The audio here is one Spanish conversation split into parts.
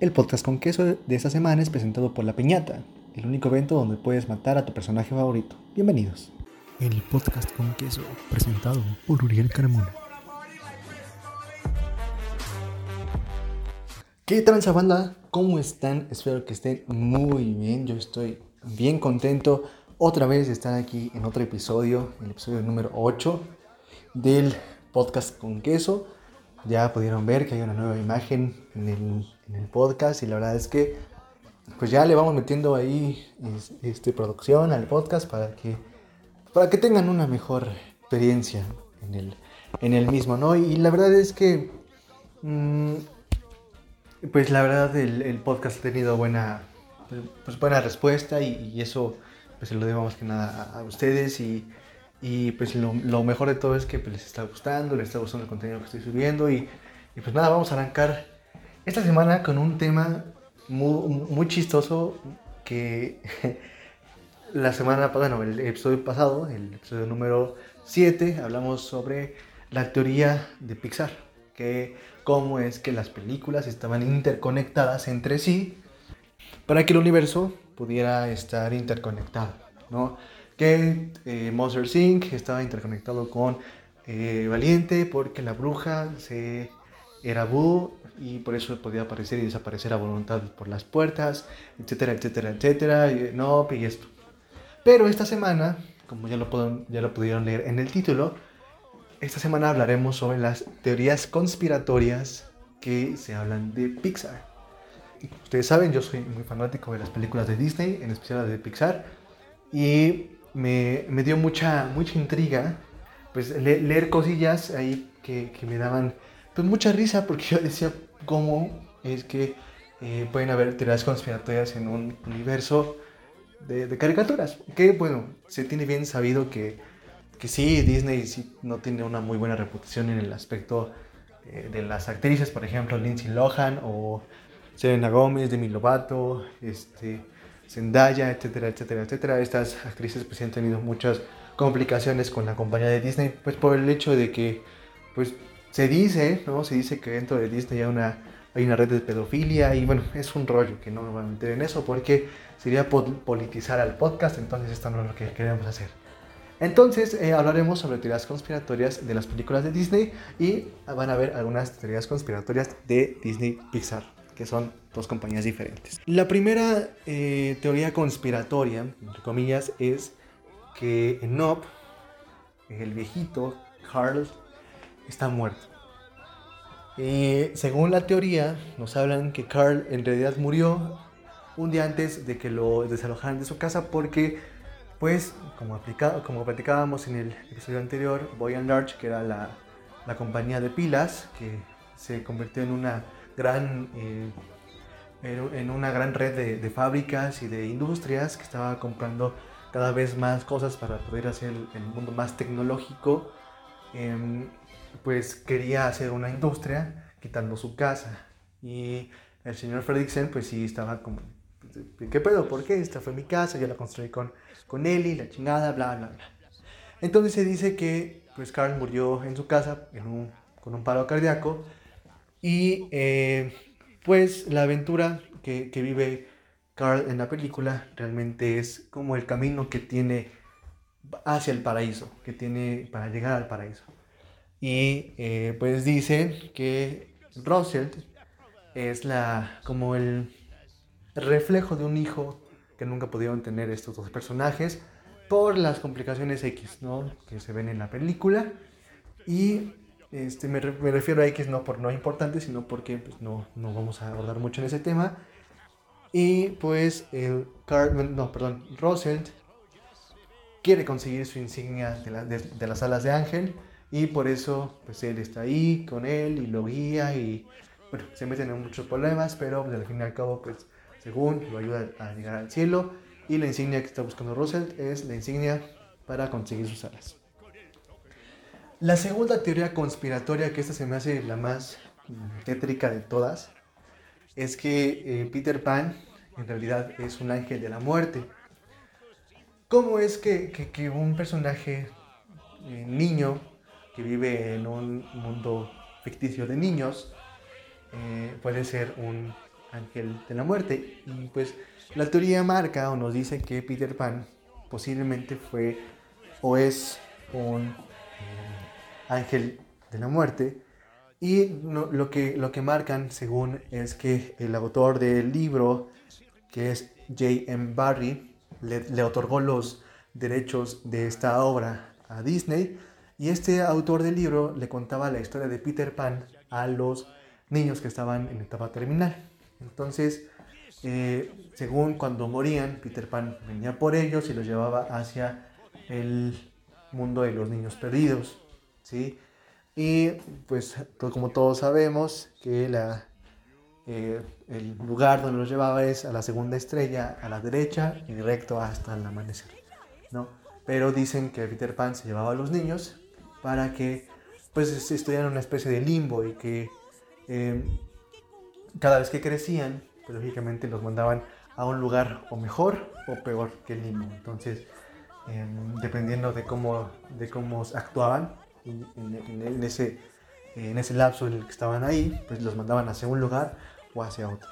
El podcast con queso de esta semana es presentado por La Piñata, el único evento donde puedes matar a tu personaje favorito. Bienvenidos. El podcast con queso, presentado por Uriel Carmona. ¿Qué tranza banda? ¿Cómo están? Espero que estén muy bien. Yo estoy bien contento otra vez de estar aquí en otro episodio, el episodio número 8 del podcast con queso. Ya pudieron ver que hay una nueva imagen en el en el podcast y la verdad es que pues ya le vamos metiendo ahí este, producción al podcast para que, para que tengan una mejor experiencia en el, en el mismo, ¿no? Y la verdad es que, mm, pues la verdad el, podcast ha tenido buena, pues buena respuesta y, eso pues se lo debo más que nada a, ustedes y, y pues lo, mejor de todo es que pues, les está gustando, les está gustando el contenido que estoy subiendo y, pues nada, vamos a arrancar esta semana con un tema muy, chistoso que la semana pasada, bueno, el episodio pasado, el episodio número 7, hablamos sobre la teoría de Pixar, que cómo es que las películas estaban interconectadas entre sí para que el universo pudiera estar interconectado, ¿no? Que eh, Monster Inc. estaba interconectado con eh, Valiente porque la bruja se era Boo y por eso podía aparecer y desaparecer a voluntad por las puertas, etcétera, etcétera, etcétera, y, no, y esto. Pero esta semana, como ya lo, ya lo pudieron leer en el título, esta semana hablaremos sobre las teorías conspiratorias que se hablan de Pixar. Ustedes saben, yo soy muy fanático de las películas de Disney, en especial las de Pixar, y me, dio mucha, mucha intriga pues, leer cosillas ahí que, que me daban pues mucha risa porque yo decía cómo es que eh, pueden haber teorías conspiratorias en un universo de, caricaturas. Que bueno, se tiene bien sabido que, que sí, Disney sí no tiene una muy buena reputación en el aspecto eh, de las actrices, por ejemplo, Lindsay Lohan o Selena Gómez, Demi Lovato, este, Zendaya, etcétera, etcétera, etcétera. Estas actrices pues han tenido muchas complicaciones con la compañía de Disney, pues por el hecho de que pues se dice, ¿no? Se dice que dentro de Disney hay una, hay una red de pedofilia y bueno, es un rollo que no me voy a meter en eso porque sería politizar al podcast, entonces esto no es lo que queremos hacer. Entonces eh, hablaremos sobre teorías conspiratorias de las películas de Disney y van a ver algunas teorías conspiratorias de Disney Pixar, que son dos compañías diferentes. La primera eh, teoría conspiratoria, entre comillas, es que Nob, el viejito, Carl está muerto. Y según la teoría, nos hablan que Carl en realidad murió un día antes de que lo desalojaran de su casa porque, pues, como, como platicábamos en el episodio anterior, Boy and Large, que era la, la compañía de pilas, que se convirtió en una gran, eh, en una gran red de, de, fábricas y de industrias que estaba comprando cada vez más cosas para poder hacer el, mundo más tecnológico. Em, pues quería hacer una industria quitando su casa. Y el señor Fredricksen pues sí estaba como, ¿qué pedo? ¿Por qué? Esta fue mi casa, yo la construí con, con Eli, la chingada, bla, bla, bla. Entonces se dice que pues Carl murió en su casa con un paro cardíaco y eh, pues la aventura que, que vive Carl en la película realmente es como el camino que tiene hacia el paraíso, que tiene para llegar al paraíso. Y eh, pues dicen que Russell es la, como el reflejo de un hijo que nunca pudieron tener estos dos personajes por las complicaciones X, ¿no? Que se ven en la película. Y este, me, me, refiero a X no por no importante, sino porque pues, no, no vamos a abordar mucho en ese tema. Y pues el Carl, no, perdón, Russell quiere conseguir su insignia de, de las alas de ángel y por eso, pues él está ahí con él y lo guía y, bueno, se meten en muchos problemas, pero pues, al fin y al cabo, pues, según lo ayuda a llegar al cielo. Y la insignia que está buscando Russell es la insignia para conseguir sus alas. La segunda teoría conspiratoria, que esta se me hace la más tétrica de todas, es que eh, Peter Pan en realidad es un ángel de la muerte. ¿Cómo es que, un personaje eh, niño que vive en un mundo ficticio de niños, eh, puede ser un ángel de la muerte. Y pues la teoría marca o nos dice que Peter Pan posiblemente fue o es un ángel de la muerte. Y lo, que, lo que marcan, según, es que el autor del libro, que es J.M. Barry, le, le otorgó los derechos de esta obra a Disney. Y este autor del libro le contaba la historia de Peter Pan a los niños que estaban en etapa terminal. Entonces, eh, según cuando morían, Peter Pan venía por ellos y los llevaba hacia el mundo de los niños perdidos, ¿sí? Y pues como todos sabemos que la, eh, el lugar donde los llevaba es a la segunda estrella, a la derecha y recto hasta el amanecer, ¿no? Pero dicen que Peter Pan se llevaba a los niños para que pues estuvieran en una especie de limbo y que eh, cada vez que crecían, pues lógicamente los mandaban a un lugar o mejor o peor que el limbo. Entonces, em, dependiendo de cómo, de cómo actuaban en, ese, en ese lapso en el que estaban ahí, pues los mandaban hacia un lugar o hacia otro.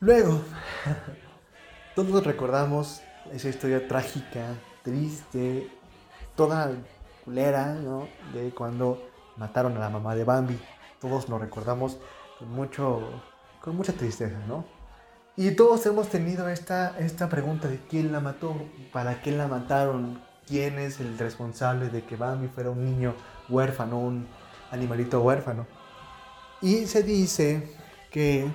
Luego, todos recordamos esa historia trágica, triste, toda culera, ¿no? De cuando mataron a la mamá de Bambi. Todos lo recordamos con, mucho, con mucha tristeza, ¿no? Y todos hemos tenido esta, esta pregunta de quién la mató, para qué la mataron, quién es el responsable de que Bambi fuera un niño huérfano, un animalito huérfano. Y se dice que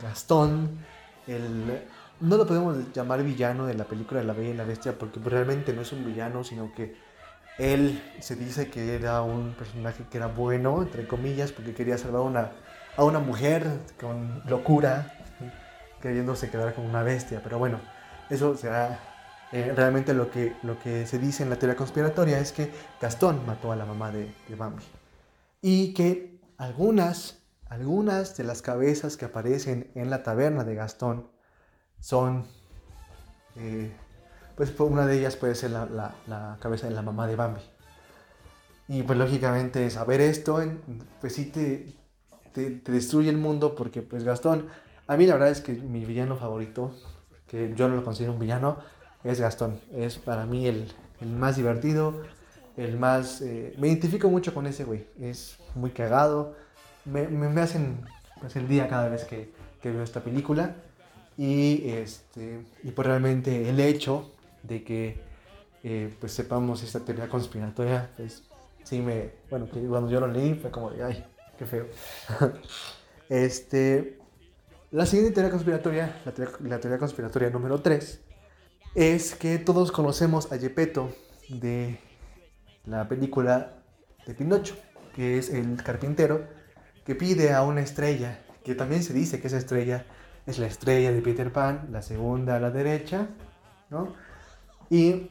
Gastón, el, no lo podemos llamar villano de la película de La Bella y la Bestia porque realmente no es un villano, sino que él se dice que era un personaje que era bueno, entre comillas, porque quería salvar una, a una mujer con locura, queriéndose quedar como una bestia. Pero bueno, eso será eh, realmente lo que, lo que se dice en la teoría conspiratoria es que Gastón mató a la mamá de, de Bambi. Y que algunas, algunas de las cabezas que aparecen en la taberna de Gastón son, eh, pues una de ellas puede ser la, la, cabeza de la mamá de Bambi. Y pues lógicamente saber esto, pues sí te, te, destruye el mundo porque pues Gastón, a mí la verdad es que mi villano favorito, que yo no lo considero un villano, es Gastón. Es para mí el, el más divertido, el más... Eh, me identifico mucho con ese güey. Es muy cagado. Me, me, hacen pues, el día cada vez que, que, veo esta película. Y, este, y pues realmente el hecho de que eh, pues sepamos esta teoría conspiratoria, pues sí me... Bueno, cuando yo lo leí fue como de, ay, Qué feo. este, la siguiente teoría conspiratoria, la teoría, conspiratoria número 3, es que todos conocemos a Gepetto de la película de Pinocho, que es el carpintero que pide a una estrella, que también se dice que esa estrella es la estrella de Peter Pan, la segunda a la derecha, ¿no? Y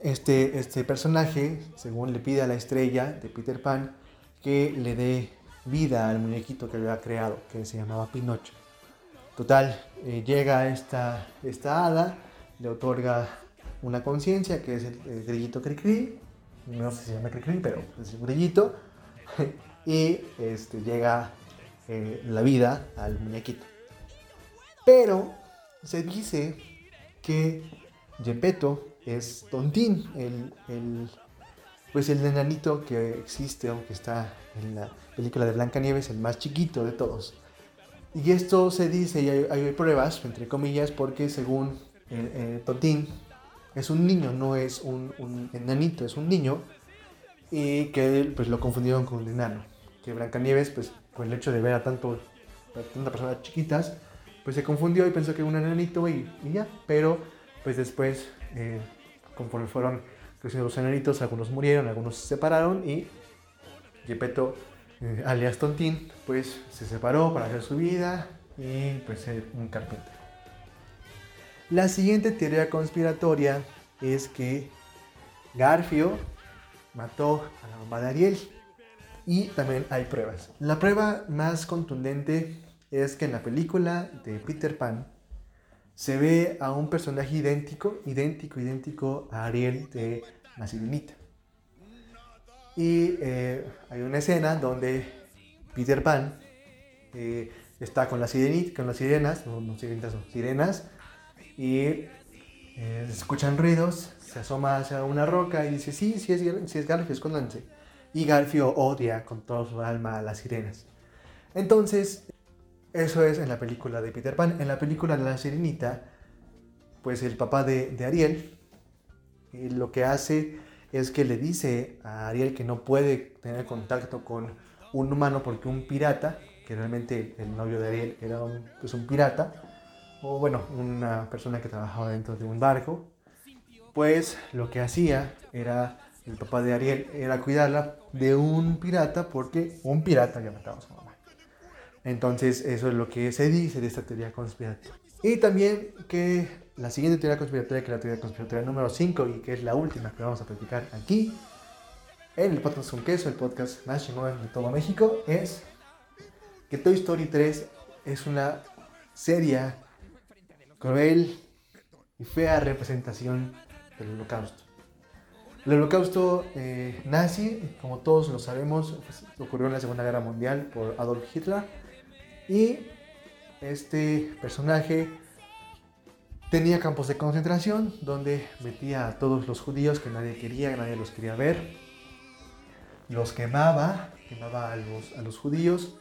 este, este personaje, según le pide a la estrella de Peter Pan, que le dé vida al muñequito que había creado, que se llamaba Pinocho. Total, eh, llega esta, esta hada, le otorga una conciencia, que es el, grillito Cricri, no sé si se llama Cricri, pero es el grillito, y este, llega eh, la vida al muñequito. Pero se dice que Gepetto es Tontín, el, el pues el enanito que existe o que está en la película de Blancanieves, el más chiquito de todos. Y esto se dice, y hay, pruebas, entre comillas, porque según eh, Totín, es un niño, no es un, enanito, es un niño, y que pues lo confundieron con un enano. Que Blancanieves, pues por el hecho de ver a tanto, tantas personas chiquitas, pues se confundió y pensó que era un enanito y, ya. Pero pues después, eh, conforme fueron los enanitos, algunos murieron, algunos se separaron y Gepetto, eh, alias Tontín, pues se separó para hacer su vida y pues ser un carpintero. La siguiente teoría conspiratoria es que Garfio mató a la mamá de Ariel y también hay pruebas. La prueba más contundente es que en la película de Peter Pan se ve a un personaje idéntico, idéntico, idéntico a Ariel de La Sirenita. Y eh, hay una escena donde Peter Pan eh, está con las, sirenas, no, sirenas, y eh, escuchan ruidos, se asoma hacia una roca y dice, sí, sí es, sí es Garfio, escóndanse. Y Garfio odia con toda su alma a las sirenas. Entonces, eso es en la película de Peter Pan. En la película de la sirenita, pues el papá de, Ariel eh, lo que hace es que le dice a Ariel que no puede tener contacto con un humano porque un pirata, que realmente el novio de Ariel era un, pues un pirata, o bueno, una persona que trabajaba dentro de un barco, pues lo que hacía era, el papá de Ariel, era cuidarla de un pirata porque un pirata ya mataba a su mamá. Entonces eso es lo que se dice de esta teoría conspirativa. Y también que la siguiente teoría conspiratoria, que es la teoría conspiratoria número 5 y que es la última que vamos a platicar aquí, en el podcast con queso, el podcast más chingón de todo México, es que Toy Story 3 es una seria, cruel y fea representación del holocausto. El holocausto eh, nazi, como todos lo sabemos, pues, ocurrió en la Segunda Guerra Mundial por Adolf Hitler y este personaje tenía campos de concentración donde metía a todos los judíos que nadie quería, que nadie los quería ver. Los quemaba, quemaba a los, a los judíos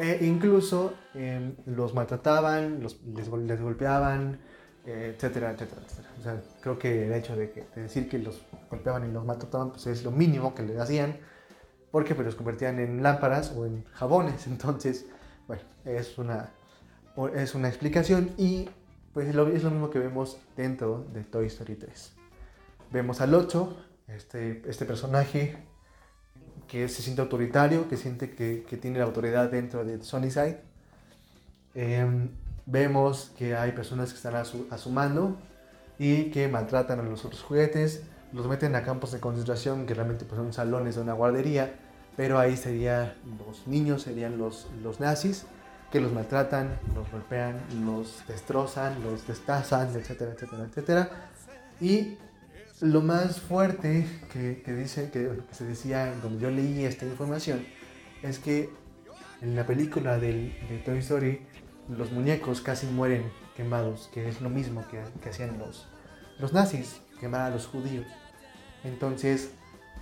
e incluso em, los maltrataban, los, les, les golpeaban, eh, etcétera, etcétera, etcétera. O sea, creo que el hecho de, que, de, decir que los golpeaban y los maltrataban pues es lo mínimo que le hacían porque pues, los convertían en lámparas o en jabones. Entonces, bueno, es una, es una explicación y pues es lo, es lo mismo que vemos dentro de Toy Story 3. Vemos al 8, este, este personaje que se siente autoritario, que siente que, que tiene la autoridad dentro de Sunnyside. Eh, vemos que hay personas que están a su, a su, mando y que maltratan a los otros juguetes, los meten a campos de concentración que realmente pues, son salones de una guardería, pero ahí serían los niños, serían los, los nazis que los maltratan, los golpean, los destrozan, los destazan, etcétera, etcétera, etcétera. Y lo más fuerte que, dice, que, se decía donde yo leí esta información, es que en la película de Toy Story los muñecos casi mueren quemados, que es lo mismo que, que hacían los, los nazis, quemar a los judíos. Entonces,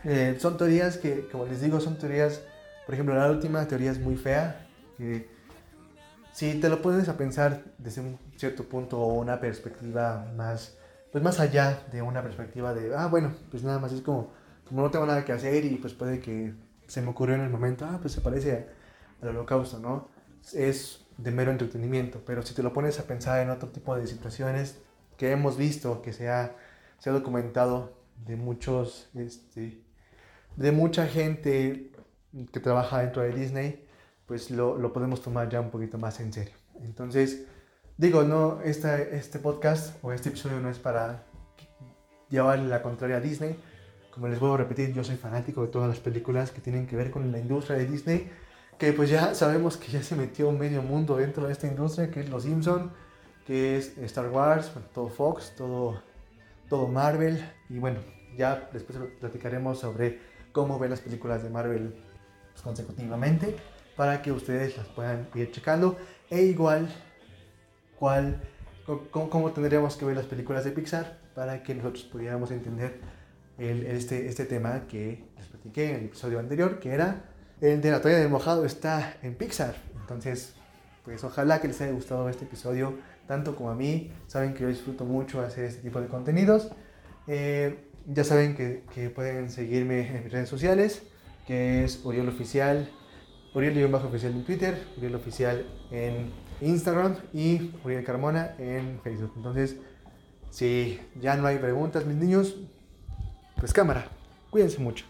eh, son teorías que, como les digo, son teorías, por ejemplo, la última teoría es muy fea, que si te lo pones a pensar desde un cierto punto o una perspectiva más, pues más allá de una perspectiva de, ah, bueno, pues nada más es como, como no tengo nada que hacer y pues puede que se me ocurrió en el momento, ah, pues se parece al holocausto, ¿no? Es de mero entretenimiento, pero si te lo pones a pensar en otro tipo de situaciones que hemos visto, que se ha, se ha documentado de muchos, este, de mucha gente que trabaja dentro de Disney, pues lo, lo, podemos tomar ya un poquito más en serio. Entonces, digo, no, este podcast o este episodio no es para llevarle la contraria a Disney. Como les vuelvo a repetir, yo soy fanático de todas las películas que tienen que ver con la industria de Disney, que pues ya sabemos que ya se metió medio mundo dentro de esta industria, que es Los Simpson, que es Star Wars, todo Fox, todo, todo Marvel, y bueno, ya después platicaremos sobre cómo ven las películas de Marvel pues, consecutivamente para que ustedes las puedan ir checando. E igual, cuál, cómo, cómo tendríamos que ver las películas de Pixar para que nosotros pudiéramos entender el, este, este tema que les platiqué en el episodio anterior, que era el de la toalla del mojado está en Pixar. Entonces, pues ojalá que les haya gustado este episodio, tanto como a mí. Saben que yo disfruto mucho hacer este tipo de contenidos. Eh, ya saben que, que, pueden seguirme en mis redes sociales, que es Oriol Oficial Uriel bajo oficial en Twitter, Uriel oficial en Instagram y Uriel Carmona en Facebook. Entonces, si ya no hay preguntas, mis niños, pues cámara, cuídense mucho.